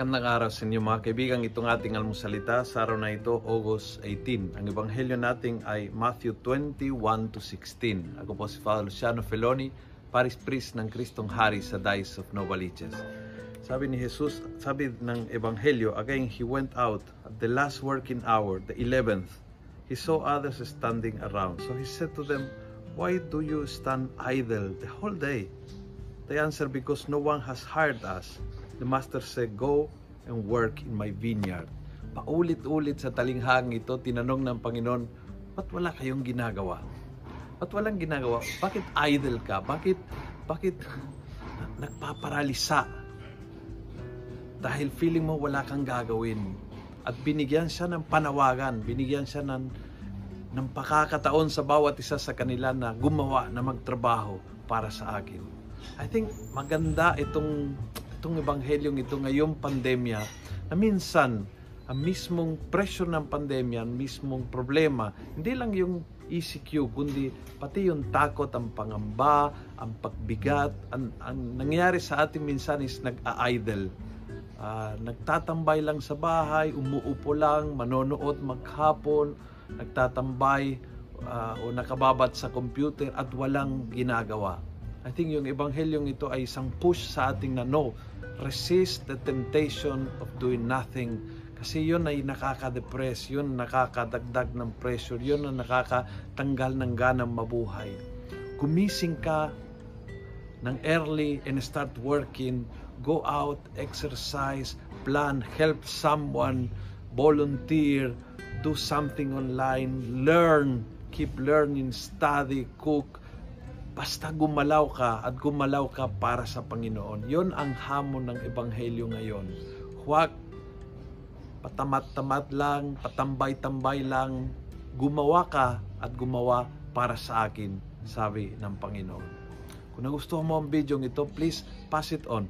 Magandang araw sa inyo mga kaibigan. Itong ating almusalita sa araw na ito, August 18. Ang ebanghelyo natin ay Matthew 21 to 16. Ako po si Father Luciano Feloni, Paris Priest ng Kristong Hari sa Dice of Novaliches. Sabi ni Jesus, sabi ng ebanghelyo, again he went out at the last working hour, the 11th. He saw others standing around. So he said to them, Why do you stand idle the whole day? They answered, Because no one has hired us. The master said, Go and work in my vineyard. Paulit-ulit sa talinghang ito, tinanong ng Panginoon, Ba't wala kayong ginagawa? Ba't walang ginagawa? Bakit idle ka? Bakit, bakit nagpaparalisa? Dahil feeling mo wala kang gagawin. At binigyan siya ng panawagan, binigyan siya ng, ng pakakataon sa bawat isa sa kanila na gumawa, na magtrabaho para sa akin. I think maganda itong itong ebanghelyong ito ngayong pandemya na minsan ang mismong pressure ng pandemya, ang mismong problema, hindi lang yung ECQ, kundi pati yung takot, ang pangamba, ang pagbigat, ang, ang nangyayari sa atin minsan is nag-a-idle. Uh, nagtatambay lang sa bahay, umuupo lang, manonood maghapon, nagtatambay uh, o nakababat sa computer at walang ginagawa. I think yung ebanghelyong ito ay isang push sa ating na no, resist the temptation of doing nothing. Kasi yun ay nakaka-depress, yun nakakadagdag ng pressure, yun ang nakakatanggal ng ganang mabuhay. Gumising ka ng early and start working, go out, exercise, plan, help someone, volunteer, do something online, learn, keep learning, study, cook, Basta gumalaw ka at gumalaw ka para sa Panginoon. Yon ang hamon ng Ebanghelyo ngayon. Huwag patamat-tamat lang, patambay-tambay lang. Gumawa ka at gumawa para sa akin, sabi ng Panginoon. Kung nagustuhan mo ang video ito, please pass it on.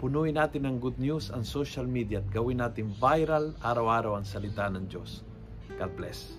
Punuin natin ng good news ang social media at gawin natin viral araw-araw ang salita ng Diyos. God bless.